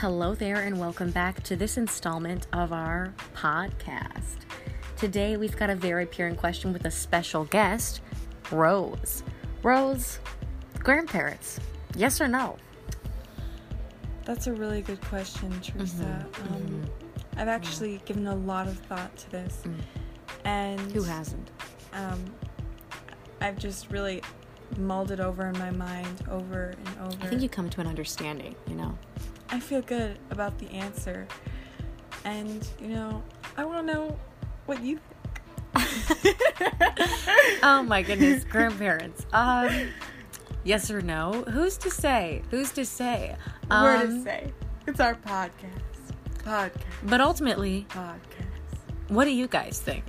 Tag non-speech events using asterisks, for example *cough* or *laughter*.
Hello there, and welcome back to this installment of our podcast. Today, we've got a very pure question with a special guest, Rose. Rose, grandparents, yes or no? That's a really good question, Teresa. Mm-hmm. Um, I've actually given a lot of thought to this, and Mm. Who hasn't? Um, I've just really mulled it over in my mind over and over. I think you come to an understanding, you know? I feel good about the answer, and you know, I want to know what you. Think. *laughs* oh my goodness, grandparents. Um, yes or no? Who's to say? Who's to say? Where to Um, say? It's our podcast. Podcast. But ultimately, Podcast. what do you guys think?